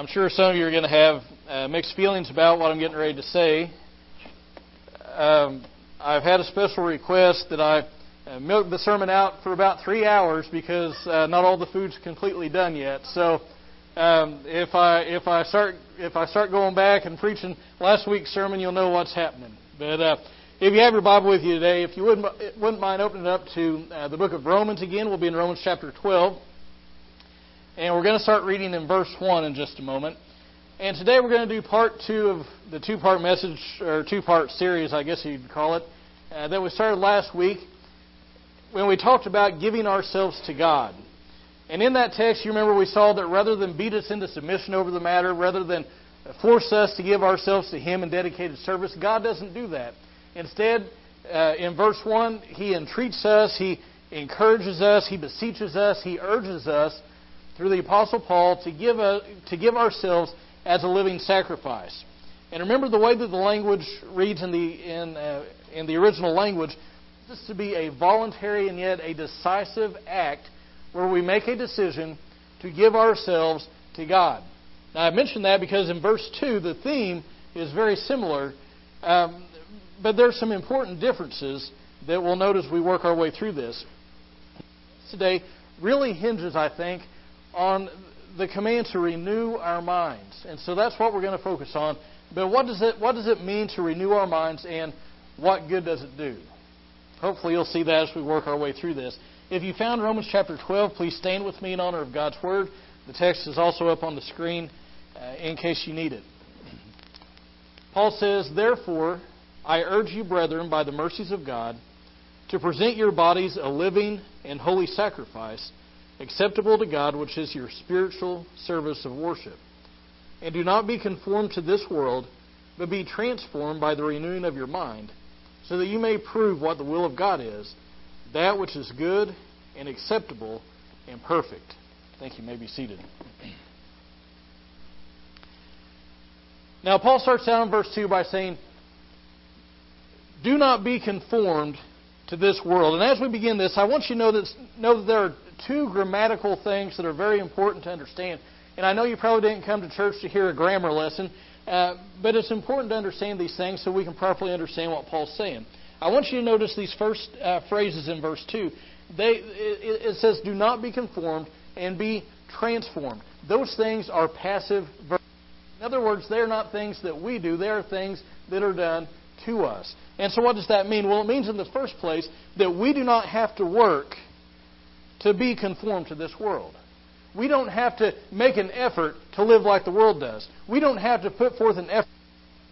I'm sure some of you are going to have uh, mixed feelings about what I'm getting ready to say. Um, I've had a special request that I uh, milk the sermon out for about three hours because uh, not all the food's completely done yet. So um, if I if I start if I start going back and preaching last week's sermon, you'll know what's happening. But uh, if you have your Bible with you today, if you wouldn't wouldn't mind opening up to uh, the book of Romans again, we'll be in Romans chapter 12. And we're going to start reading in verse 1 in just a moment. And today we're going to do part two of the two part message, or two part series, I guess you'd call it, uh, that we started last week when we talked about giving ourselves to God. And in that text, you remember we saw that rather than beat us into submission over the matter, rather than force us to give ourselves to Him in dedicated service, God doesn't do that. Instead, uh, in verse 1, He entreats us, He encourages us, He beseeches us, He urges us through the Apostle Paul to give, a, to give ourselves as a living sacrifice. And remember the way that the language reads in the, in, uh, in the original language, this is to be a voluntary and yet a decisive act where we make a decision to give ourselves to God. Now, I mention that because in verse 2, the theme is very similar, um, but there are some important differences that we'll note as we work our way through this. Today really hinges, I think, on the command to renew our minds. And so that's what we're going to focus on. But what does it what does it mean to renew our minds and what good does it do? Hopefully you'll see that as we work our way through this. If you found Romans chapter 12, please stand with me in honor of God's word. The text is also up on the screen uh, in case you need it. Paul says, "Therefore, I urge you, brethren, by the mercies of God, to present your bodies a living and holy sacrifice, acceptable to God, which is your spiritual service of worship. And do not be conformed to this world, but be transformed by the renewing of your mind, so that you may prove what the will of God is, that which is good and acceptable and perfect. Thank you. you may be seated. Now, Paul starts out in verse 2 by saying, Do not be conformed to this world. And as we begin this, I want you to know that, know that there are two grammatical things that are very important to understand. And I know you probably didn't come to church to hear a grammar lesson, uh, but it's important to understand these things so we can properly understand what Paul's saying. I want you to notice these first uh, phrases in verse 2. They, it, it says, Do not be conformed and be transformed. Those things are passive verbs. In other words, they're not things that we do, they are things that are done to us. And so, what does that mean? Well, it means in the first place that we do not have to work to be conformed to this world. We don't have to make an effort to live like the world does. We don't have to put forth an effort,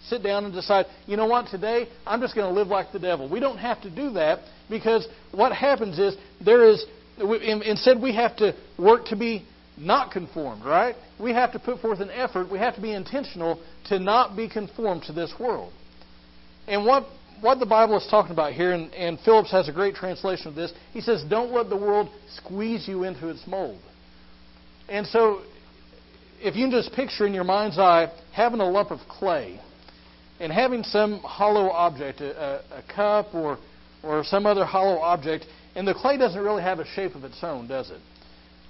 sit down and decide, you know what, today I'm just going to live like the devil. We don't have to do that because what happens is there is, instead, we have to work to be not conformed, right? We have to put forth an effort. We have to be intentional to not be conformed to this world. And what what the Bible is talking about here, and, and Phillips has a great translation of this, he says, Don't let the world squeeze you into its mold. And so, if you can just picture in your mind's eye having a lump of clay and having some hollow object, a, a, a cup or, or some other hollow object, and the clay doesn't really have a shape of its own, does it?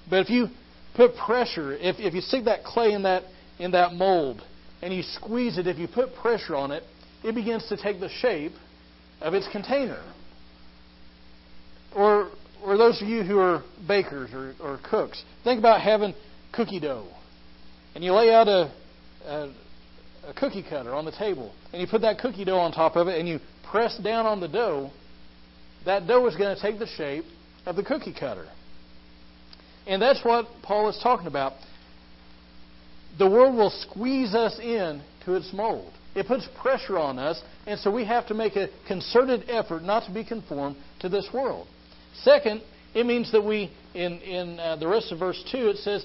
But if you put pressure, if, if you stick that clay in that, in that mold and you squeeze it, if you put pressure on it, it begins to take the shape of its container. Or, or those of you who are bakers or, or cooks, think about having cookie dough. And you lay out a, a, a cookie cutter on the table, and you put that cookie dough on top of it, and you press down on the dough. That dough is going to take the shape of the cookie cutter. And that's what Paul is talking about. The world will squeeze us in to its mold. It puts pressure on us, and so we have to make a concerted effort not to be conformed to this world. Second, it means that we, in, in uh, the rest of verse 2, it says,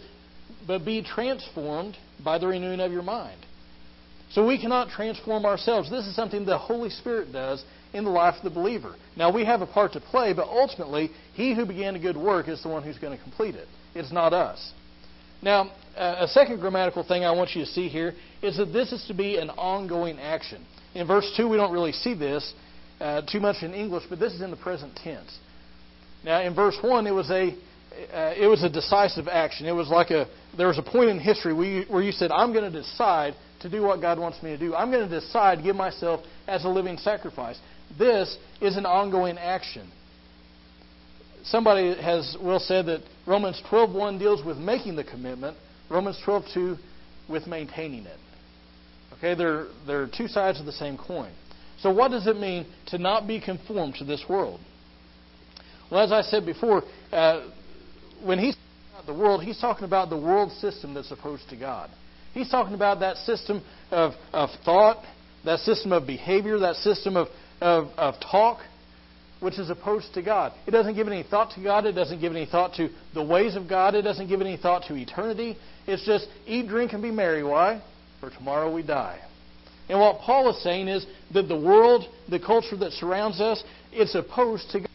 but be transformed by the renewing of your mind. So we cannot transform ourselves. This is something the Holy Spirit does in the life of the believer. Now, we have a part to play, but ultimately, he who began a good work is the one who's going to complete it. It's not us. Now, a second grammatical thing I want you to see here is that this is to be an ongoing action. In verse 2, we don't really see this uh, too much in English, but this is in the present tense. Now, in verse 1, it was a, uh, it was a decisive action. It was like a there was a point in history where you, where you said, "I'm going to decide to do what God wants me to do. I'm going to decide to give myself as a living sacrifice." This is an ongoing action. Somebody has well said that Romans 12:1 deals with making the commitment, Romans 12:2 with maintaining it. Okay, they're they're two sides of the same coin. So what does it mean to not be conformed to this world? Well, as I said before, uh, when he's talking about the world, he's talking about the world system that's opposed to God. He's talking about that system of, of thought, that system of behavior, that system of, of, of talk, which is opposed to God. It doesn't give any thought to God. It doesn't give any thought to the ways of God. It doesn't give any thought to eternity. It's just eat, drink, and be merry. Why? For tomorrow we die. And what Paul is saying is that the world, the culture that surrounds us, it's opposed to God.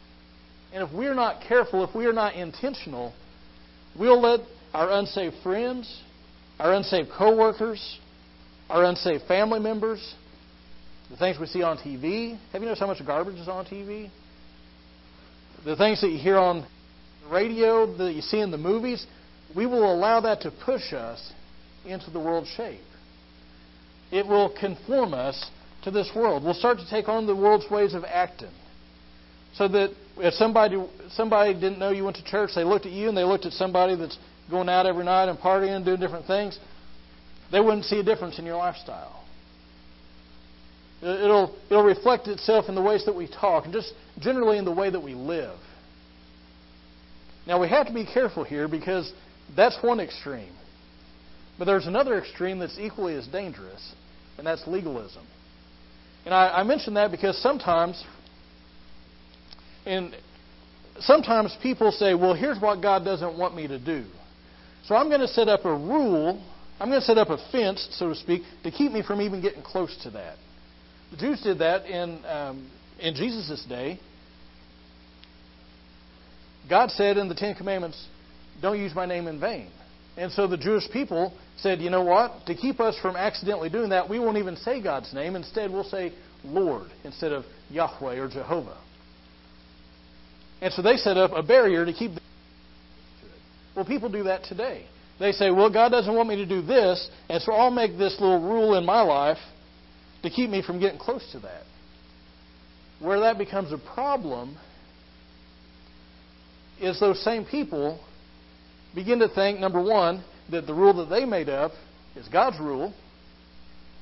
And if we're not careful, if we are not intentional, we'll let our unsaved friends, our unsaved coworkers, our unsaved family members, the things we see on TV. Have you noticed how much garbage is on TV? The things that you hear on the radio, that you see in the movies, we will allow that to push us into the world's shape. It will conform us to this world. We'll start to take on the world's ways of acting. So that if somebody somebody didn't know you went to church, they looked at you and they looked at somebody that's going out every night and partying and doing different things, they wouldn't see a difference in your lifestyle. It'll it'll reflect itself in the ways that we talk and just generally in the way that we live. Now we have to be careful here because that's one extreme. But there's another extreme that's equally as dangerous, and that's legalism. And I, I mention that because sometimes and sometimes people say, well, here's what God doesn't want me to do. So I'm going to set up a rule, I'm going to set up a fence, so to speak, to keep me from even getting close to that. The Jews did that in, um, in Jesus' day. God said in the Ten Commandments, don't use my name in vain. And so the Jewish people said, you know what? To keep us from accidentally doing that, we won't even say God's name. Instead, we'll say Lord instead of Yahweh or Jehovah. And so they set up a barrier to keep. Well, people do that today. They say, well, God doesn't want me to do this, and so I'll make this little rule in my life to keep me from getting close to that. Where that becomes a problem is those same people begin to think, number one, that the rule that they made up is God's rule,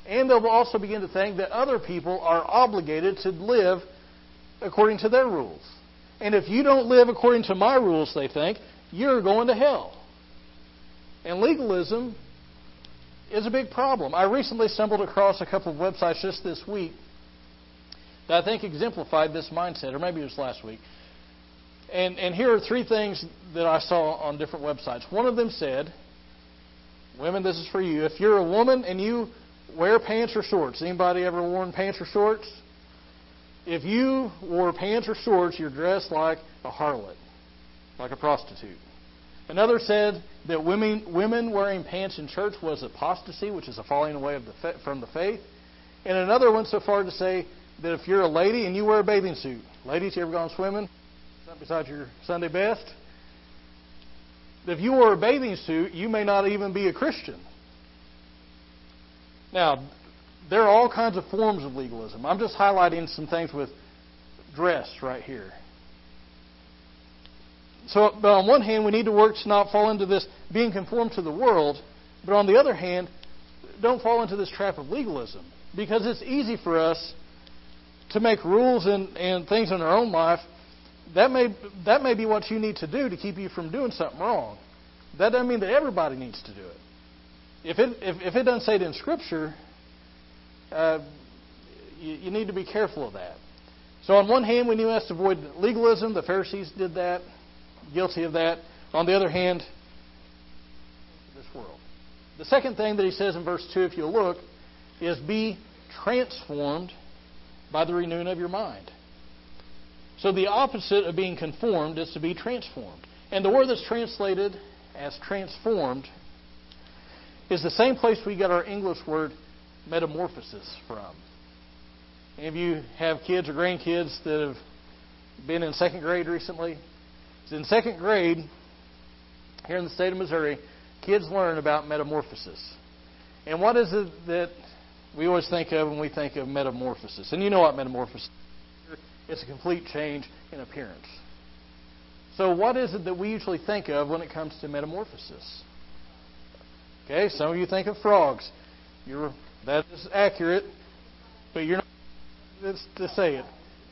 and they'll also begin to think that other people are obligated to live according to their rules. And if you don't live according to my rules, they think, you're going to hell. And legalism is a big problem. I recently stumbled across a couple of websites just this week that I think exemplified this mindset, or maybe it was last week. And, and here are three things that I saw on different websites. One of them said, Women, this is for you. If you're a woman and you wear pants or shorts, anybody ever worn pants or shorts? if you wore pants or shorts, you're dressed like a harlot, like a prostitute. Another said that women, women wearing pants in church was apostasy, which is a falling away the, from the faith. And another went so far to say that if you're a lady and you wear a bathing suit, ladies, you ever gone swimming? Besides your Sunday best? If you wear a bathing suit, you may not even be a Christian. Now, there are all kinds of forms of legalism. I'm just highlighting some things with dress right here. So, but on one hand, we need to work to not fall into this being conformed to the world, but on the other hand, don't fall into this trap of legalism because it's easy for us to make rules and, and things in our own life. That may that may be what you need to do to keep you from doing something wrong. That doesn't mean that everybody needs to do it. If it if, if it doesn't say it in Scripture, uh, you, you need to be careful of that. So, on one hand, we need to avoid legalism. The Pharisees did that, guilty of that. On the other hand, this world. The second thing that he says in verse 2, if you look, is be transformed by the renewing of your mind. So, the opposite of being conformed is to be transformed. And the word that's translated as transformed is the same place we get our English word metamorphosis from? Any of you have kids or grandkids that have been in second grade recently? In second grade, here in the state of Missouri, kids learn about metamorphosis. And what is it that we always think of when we think of metamorphosis? And you know what metamorphosis is. It's a complete change in appearance. So, what is it that we usually think of when it comes to metamorphosis? Okay, some of you think of frogs. You're, that is accurate, but you're not to say it.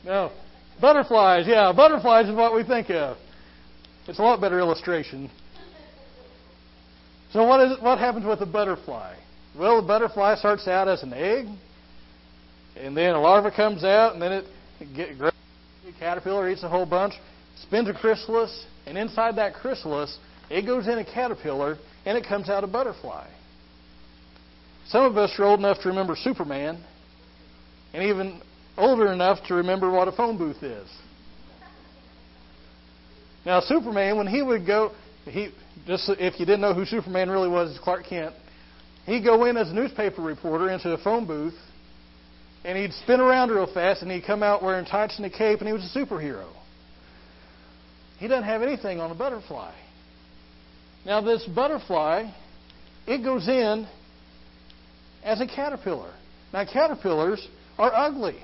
No, butterflies. Yeah, butterflies is what we think of. It's a lot better illustration. So, what is what happens with a butterfly? Well, the butterfly starts out as an egg, and then a larva comes out, and then it, gets a caterpillar, eats a whole bunch, spins a chrysalis, and inside that chrysalis, it goes in a caterpillar, and it comes out a butterfly. Some of us are old enough to remember Superman, and even older enough to remember what a phone booth is. Now, Superman, when he would go, he just if you didn't know who Superman really was, Clark Kent. He'd go in as a newspaper reporter into a phone booth, and he'd spin around real fast, and he'd come out wearing tights and a cape, and he was a superhero. He doesn't have anything on a butterfly. Now, this butterfly, it goes in as a caterpillar. Now, caterpillars are ugly.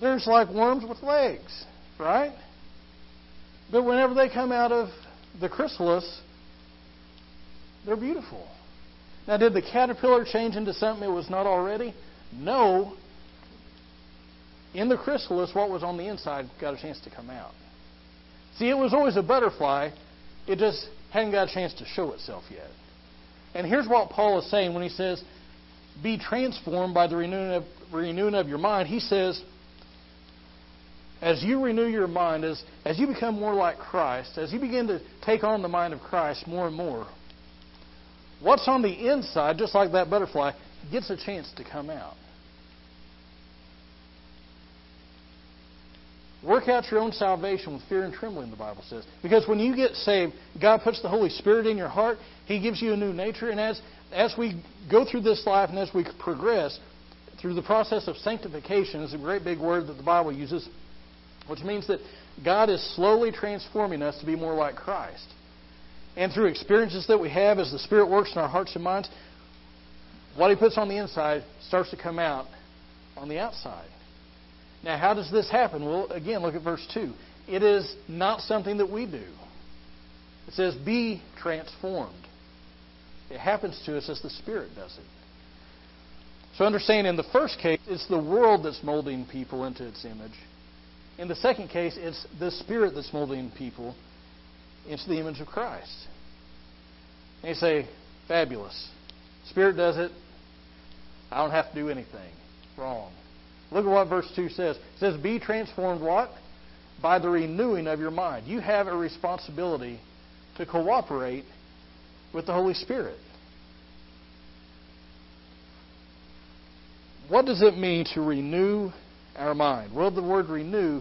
There's like worms with legs, right? But whenever they come out of the chrysalis, they're beautiful. Now, did the caterpillar change into something it was not already? No. In the chrysalis, what was on the inside got a chance to come out. See, it was always a butterfly. It just hadn't got a chance to show itself yet. And here's what Paul is saying when he says, be transformed by the renewing of, renewing of your mind. He says, as you renew your mind, as, as you become more like Christ, as you begin to take on the mind of Christ more and more, what's on the inside, just like that butterfly, gets a chance to come out. Work out your own salvation with fear and trembling, the Bible says. Because when you get saved, God puts the Holy Spirit in your heart. He gives you a new nature. And as, as we go through this life and as we progress through the process of sanctification, is a great big word that the Bible uses, which means that God is slowly transforming us to be more like Christ. And through experiences that we have as the Spirit works in our hearts and minds, what He puts on the inside starts to come out on the outside. Now, how does this happen? Well, again, look at verse 2. It is not something that we do. It says, be transformed. It happens to us as the Spirit does it. So understand, in the first case, it's the world that's molding people into its image. In the second case, it's the Spirit that's molding people into the image of Christ. And you say, fabulous. Spirit does it. I don't have to do anything. Wrong. Look at what verse 2 says. It says, Be transformed what? By the renewing of your mind. You have a responsibility to cooperate with the Holy Spirit. What does it mean to renew our mind? Well, the word renew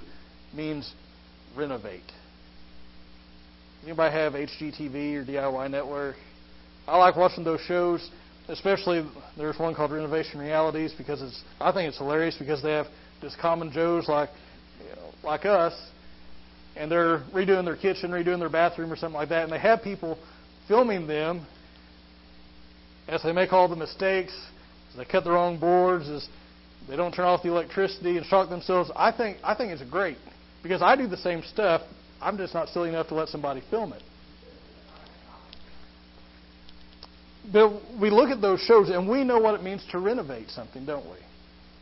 means renovate. Anybody have HGTV or DIY Network? I like watching those shows especially there's one called Renovation Realities because it's I think it's hilarious because they have just common Joes like like us, and they're redoing their kitchen, redoing their bathroom or something like that, and they have people filming them as they make all the mistakes, as they cut the wrong boards, as they don't turn off the electricity and shock themselves. I think I think it's great because I do the same stuff. I'm just not silly enough to let somebody film it. But we look at those shows and we know what it means to renovate something, don't we?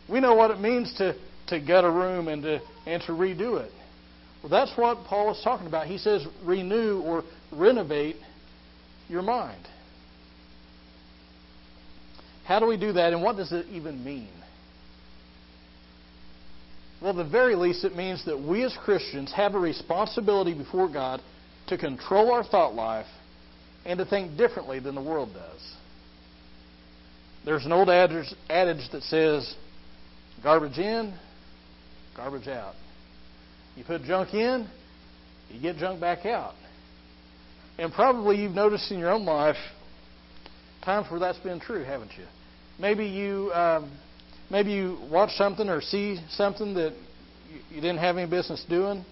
We know what it means to, to gut a room and to, and to redo it. Well, that's what Paul is talking about. He says renew or renovate your mind. How do we do that and what does it even mean? Well, at the very least, it means that we as Christians have a responsibility before God to control our thought life and to think differently than the world does. There's an old adage, that says, garbage in, garbage out. You put junk in, you get junk back out. And probably you've noticed in your own life times where that's been true, haven't you? Maybe you um, maybe you watch something or see something that you didn't have any business doing,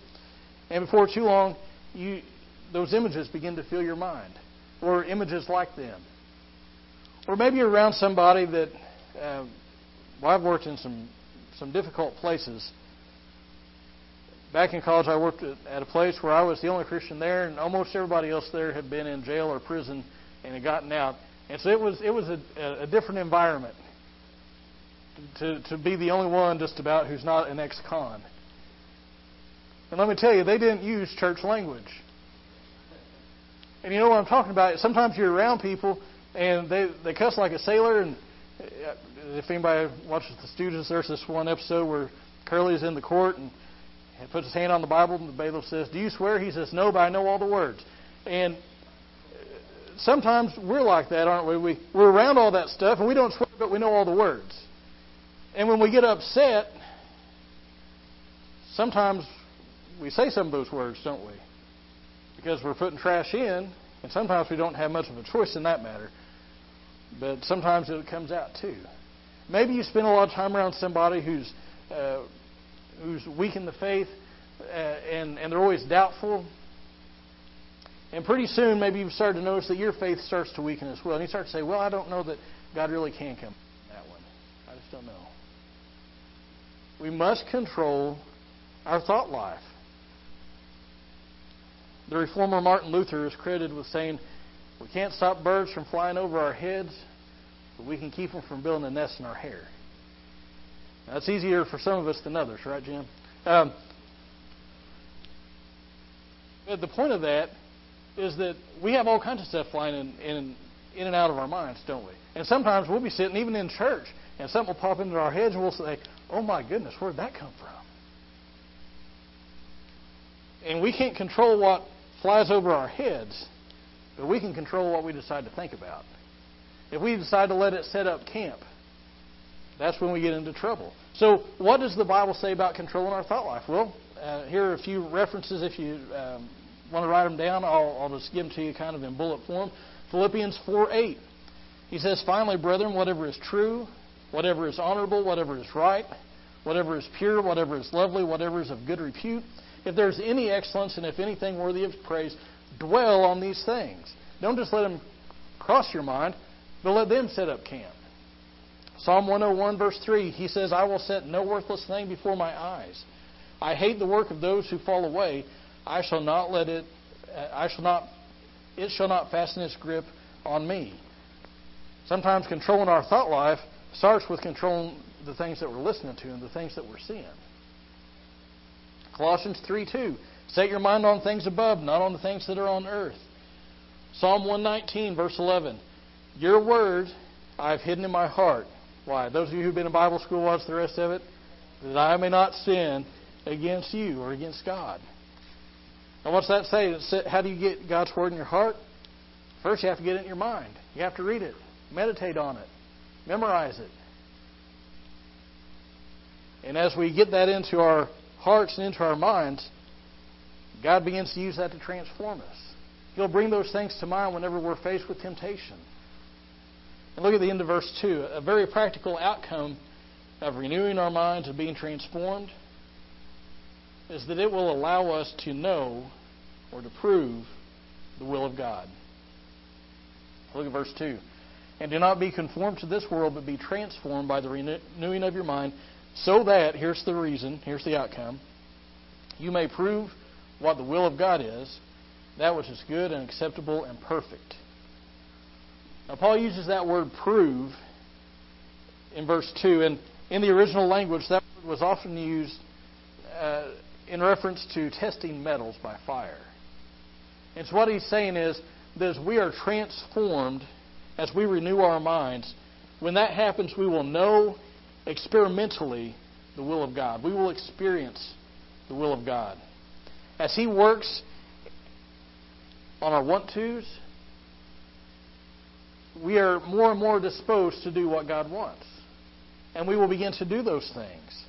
and before too long, you those images begin to fill your mind, or images like them. Or maybe you're around somebody that, uh, well, I've worked in some, some difficult places. Back in college, I worked at, a place where I was the only Christian there, and almost everybody else there had been in jail or prison and had gotten out. And so it was, it was a, a different environment to, to be the only one just about who's not an ex con. And let me tell you, they didn't use church language. And you know what I'm talking about? Sometimes you're around people and they, they cuss like a sailor. And uh, if anybody watches the Stooges, there's this one episode where Curly's in the court and he puts his hand on the Bible and the bailiff says, Do you swear? He says, No, but I know all the words. And sometimes we're like that, aren't we? we we're around all that stuff and we don't swear, but we know all the words. And when we get upset, sometimes we say some of those words, don't we? Because we're putting trash in, and sometimes we don't have much of a choice in that matter. But sometimes it comes out too. Maybe you spend a lot of time around somebody who's uh, who's weak in the faith, uh, and and they're always doubtful. And pretty soon, maybe you've started to notice that your faith starts to weaken as well. And you start to say, "Well, I don't know that God really can come." That one, I just don't know. We must control our thought life. The reformer Martin Luther is credited with saying, We can't stop birds from flying over our heads, but we can keep them from building a nest in our hair. Now, that's easier for some of us than others, right, Jim? Um, but the point of that is that we have all kinds of stuff flying in, in, in and out of our minds, don't we? And sometimes we'll be sitting even in church, and something will pop into our heads, and we'll say, Oh my goodness, where did that come from? And we can't control what flies over our heads, but we can control what we decide to think about. If we decide to let it set up camp, that's when we get into trouble. So, what does the Bible say about controlling our thought life? Well, uh, here are a few references. If you um, want to write them down, I'll, I'll just give them to you kind of in bullet form. Philippians 4 8. He says, Finally, brethren, whatever is true, whatever is honorable, whatever is right, whatever is pure, whatever is lovely, whatever is of good repute, if there's any excellence and if anything worthy of praise, dwell on these things. Don't just let them cross your mind, but let them set up camp. Psalm 101, verse 3, he says, I will set no worthless thing before my eyes. I hate the work of those who fall away. I shall not let it, uh, I shall not, it shall not fasten its grip on me. Sometimes controlling our thought life starts with controlling the things that we're listening to and the things that we're seeing. Colossians 3 2. Set your mind on things above, not on the things that are on earth. Psalm 119, verse 11. Your word I've hidden in my heart. Why? Those of you who've been in Bible school, what's the rest of it? That I may not sin against you or against God. Now, what's that say? How do you get God's word in your heart? First, you have to get it in your mind. You have to read it, meditate on it, memorize it. And as we get that into our hearts and into our minds, God begins to use that to transform us. He'll bring those things to mind whenever we're faced with temptation. And look at the end of verse 2. A very practical outcome of renewing our minds and being transformed is that it will allow us to know or to prove the will of God. Look at verse 2. And do not be conformed to this world, but be transformed by the renewing of your mind, so that, here's the reason, here's the outcome, you may prove what the will of God is, that which is good and acceptable and perfect. Now, Paul uses that word prove in verse 2, and in the original language, that word was often used uh, in reference to testing metals by fire. And so, what he's saying is that we are transformed, as we renew our minds, when that happens, we will know experimentally the will of God. We will experience the will of God. As He works on our want tos, we are more and more disposed to do what God wants. And we will begin to do those things.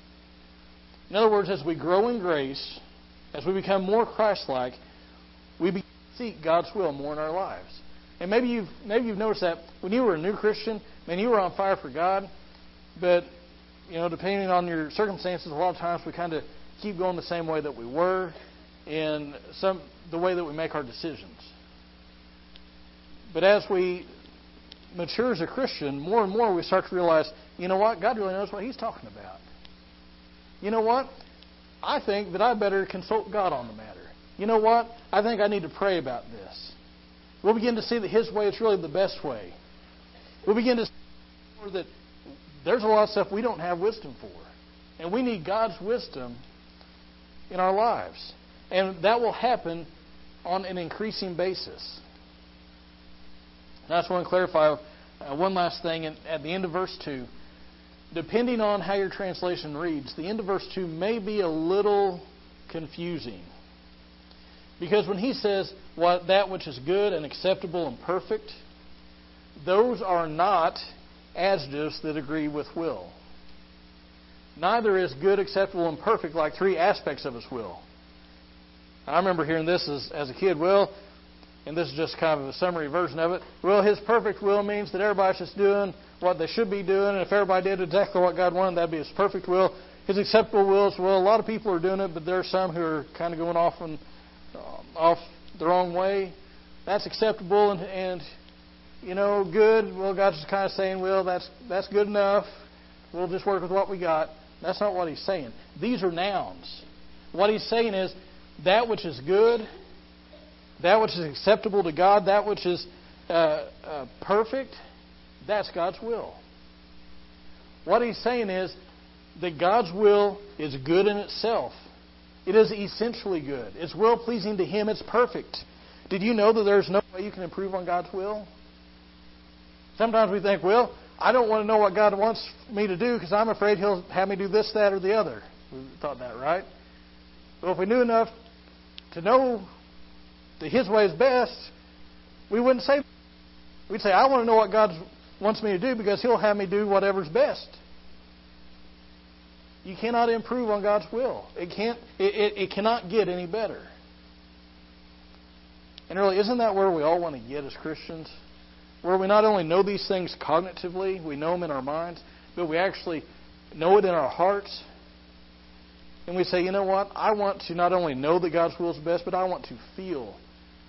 In other words, as we grow in grace, as we become more Christ like, we begin to seek God's will more in our lives. And maybe you've maybe you've noticed that when you were a new Christian, man, you were on fire for God, but you know, depending on your circumstances, a lot of times we kind of keep going the same way that we were. in some the way that we make our decisions. But as we mature as a Christian, more and more we start to realize, you know what? God really knows what He's talking about. You know what? I think that I better consult God on the matter. You know what? I think I need to pray about this. We'll begin to see that His way is really the best way. We'll begin to see that there's a lot of stuff we don't have wisdom for. And we need God's wisdom in our lives. And that will happen on an increasing basis. And I just want to clarify uh, one last thing and at the end of verse 2. Depending on how your translation reads, the end of verse 2 may be a little confusing. Because when he says what that which is good and acceptable and perfect, those are not adjectives that agree with will. Neither is good, acceptable, and perfect like three aspects of his will. I remember hearing this as, as a kid. Well, and this is just kind of a summary version of it. Well, his perfect will means that everybody's just doing what they should be doing, and if everybody did exactly what God wanted, that'd be his perfect will. His acceptable will is well, a lot of people are doing it, but there are some who are kind of going off and off the wrong way. That's acceptable and, and you know good. Well, God's just kind of saying, well, that's that's good enough. We'll just work with what we got. That's not what he's saying. These are nouns. What he's saying is that which is good, that which is acceptable to God, that which is uh, uh, perfect, that's God's will. What he's saying is that God's will is good in itself. It is essentially good. It's well pleasing to Him. It's perfect. Did you know that there's no way you can improve on God's will? Sometimes we think, well, I don't want to know what God wants me to do because I'm afraid He'll have me do this, that, or the other. We thought that, right? Well, if we knew enough to know that His way is best, we wouldn't say. We'd say, I want to know what God wants me to do because He'll have me do whatever's best. You cannot improve on God's will. It can't. It, it, it cannot get any better. And really, isn't that where we all want to get as Christians? Where we not only know these things cognitively, we know them in our minds, but we actually know it in our hearts and we say, you know what? I want to not only know that God's will is best, but I want to feel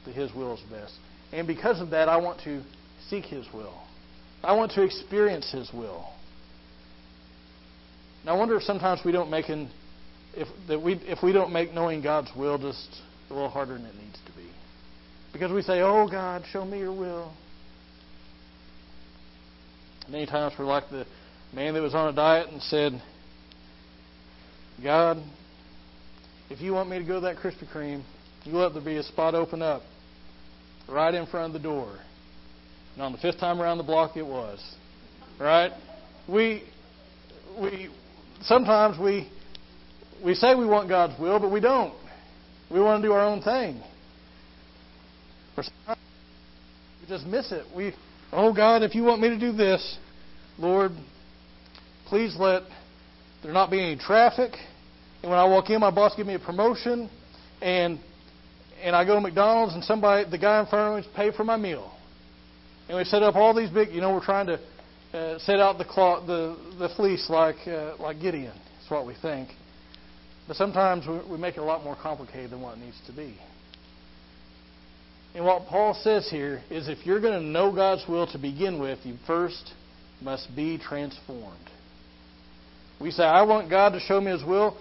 that His will is best. And because of that, I want to seek His will. I want to experience His will. Now, I wonder if sometimes we don't make an, if that we if we don't make knowing God's will just a little harder than it needs to be, because we say, "Oh God, show me Your will." Many times we're like the man that was on a diet and said, God, if you want me to go to that Krispy Kreme, you let there be a spot open up right in front of the door. And on the fifth time around the block, it was. Right? We, we, sometimes we, we say we want God's will, but we don't. We want to do our own thing. We just miss it. We, oh God, if you want me to do this, Lord, please let there not be any traffic. And when I walk in, my boss give me a promotion, and and I go to McDonald's, and somebody, the guy in front of me, pay for my meal. And we set up all these big, you know, we're trying to uh, set out the cloth, the the fleece like uh, like Gideon. That's what we think. But sometimes we, we make it a lot more complicated than what it needs to be. And what Paul says here is if you're going to know God's will to begin with, you first must be transformed. We say, I want God to show me His will.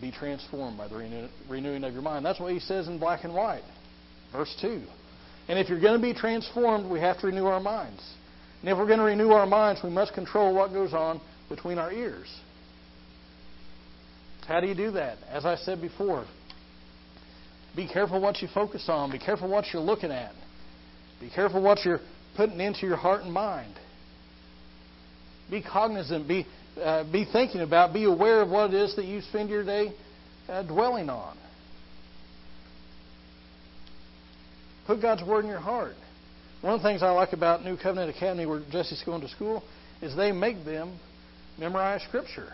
Be transformed by the renewing of your mind. That's what He says in black and white. Verse 2. And if you're going to be transformed, we have to renew our minds. And if we're going to renew our minds, we must control what goes on between our ears. How do you do that? As I said before, be careful what you focus on. Be careful what you're looking at. Be careful what you're putting into your heart and mind. Be cognizant. Be uh, be thinking about, be aware of what it is that you spend your day uh, dwelling on. Put God's Word in your heart. One of the things I like about New Covenant Academy, where Jesse's going to school, is they make them memorize Scripture.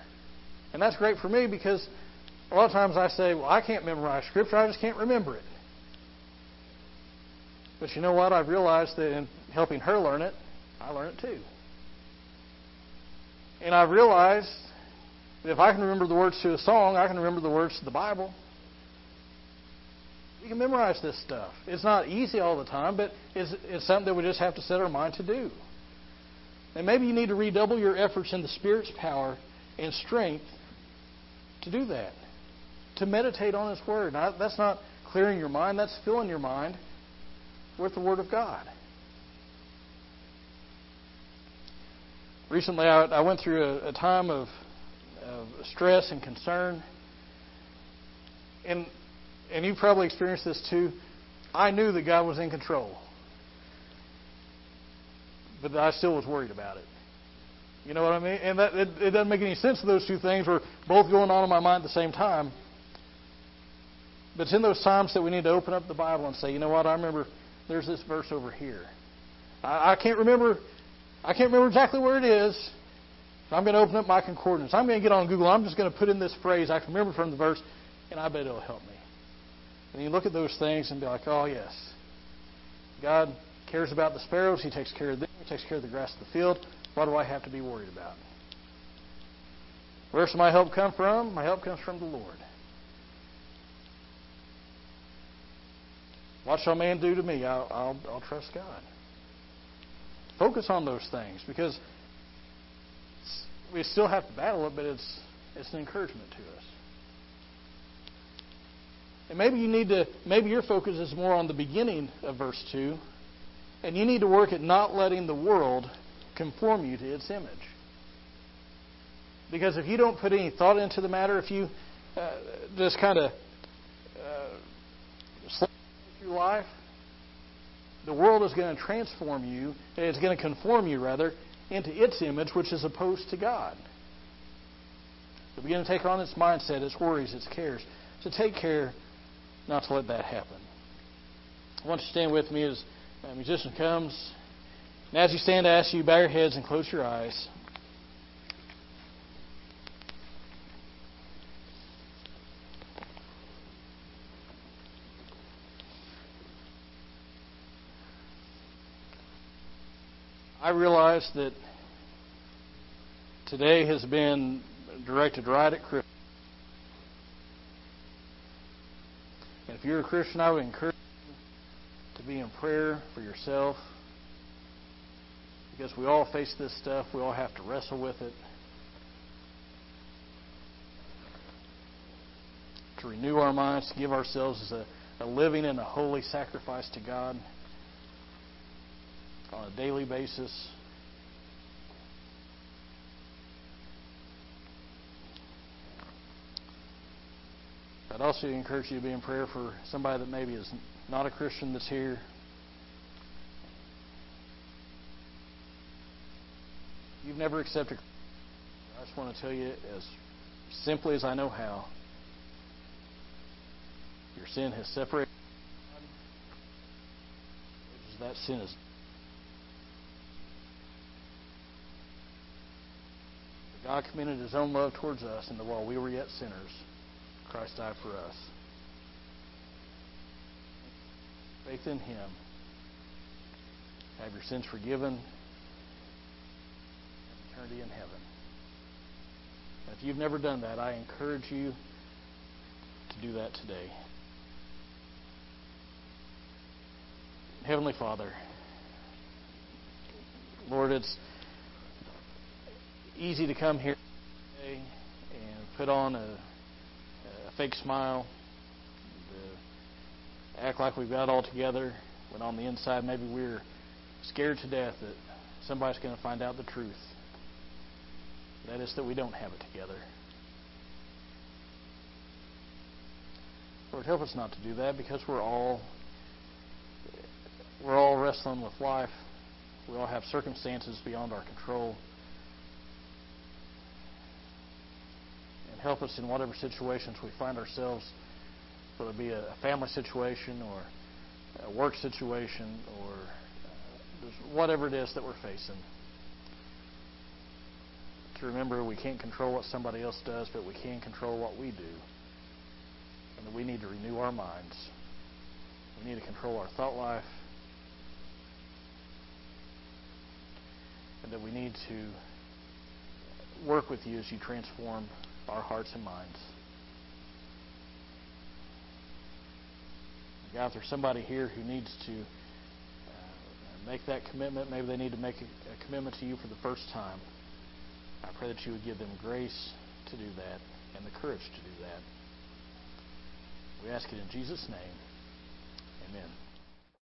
And that's great for me because a lot of times I say, well, I can't memorize Scripture, I just can't remember it. But you know what? I've realized that in helping her learn it, I learn it too. And I've realized that if I can remember the words to a song, I can remember the words to the Bible. We can memorize this stuff. It's not easy all the time, but it's, it's something that we just have to set our mind to do. And maybe you need to redouble your efforts in the Spirit's power and strength to do that, to meditate on His Word. Now, that's not clearing your mind, that's filling your mind with the Word of God. Recently, I, I went through a, a time of, of stress and concern. And, and you probably experienced this too. I knew that God was in control, but I still was worried about it. You know what I mean? And that it, it doesn't make any sense. That those two things were both going on in my mind at the same time. But it's in those times that we need to open up the Bible and say, you know what? I remember there's this verse over here. I, I can't remember. I can't remember exactly where it is. I'm going to open up my concordance. I'm going to get on Google. I'm just going to put in this phrase I can remember from the verse, and I bet it'll help me. And you look at those things and be like, oh, yes. God cares about the sparrows. He takes care of them. He takes care of the grass of the field. What do I have to be worried about? Where's my help come from? My help comes from the Lord. What shall man do to me? I'll, I'll, I'll trust God. Focus on those things because we still have to battle it, but it's, it's an encouragement to us. And maybe you need to, maybe your focus is more on the beginning of verse 2, and you need to work at not letting the world conform you to its image. Because if you don't put any thought into the matter, if you uh, just kind of uh, through life, the world is going to transform you, it's going to conform you, rather, into its image, which is opposed to God. So begin to take on its mindset, its worries, its cares. So take care not to let that happen. I want you to stand with me as a musician comes. And as you stand, I ask you to bow your heads and close your eyes. I realize that today has been directed right at Christians. If you're a Christian, I would encourage you to be in prayer for yourself. Because we all face this stuff, we all have to wrestle with it. To renew our minds, to give ourselves as a, a living and a holy sacrifice to God on a daily basis. I'd also encourage you to be in prayer for somebody that maybe is not a Christian that's here. You've never accepted. I just want to tell you as simply as I know how. Your sin has separated. That sin is God commended his own love towards us, and while we were yet sinners, Christ died for us. Faith in him. Have your sins forgiven. Eternity in heaven. If you've never done that, I encourage you to do that today. Heavenly Father, Lord, it's easy to come here today and put on a fake smile, act like we've got it all together, when on the inside maybe we're scared to death that somebody's going to find out the truth. That is that we don't have it together. Lord, help us not to do that because we're all we're all wrestling with life. We all have circumstances beyond our control. Help us in whatever situations we find ourselves, whether it be a family situation or a work situation or uh, whatever it is that we're facing. To remember we can't control what somebody else does, but we can control what we do. And that we need to renew our minds. We need to control our thought life. And that we need to work with you as you transform our hearts and minds. God, if there's somebody here who needs to uh, make that commitment, maybe they need to make a, a commitment to you for the first time, I pray that you would give them grace to do that and the courage to do that. We ask it in Jesus' name. Amen.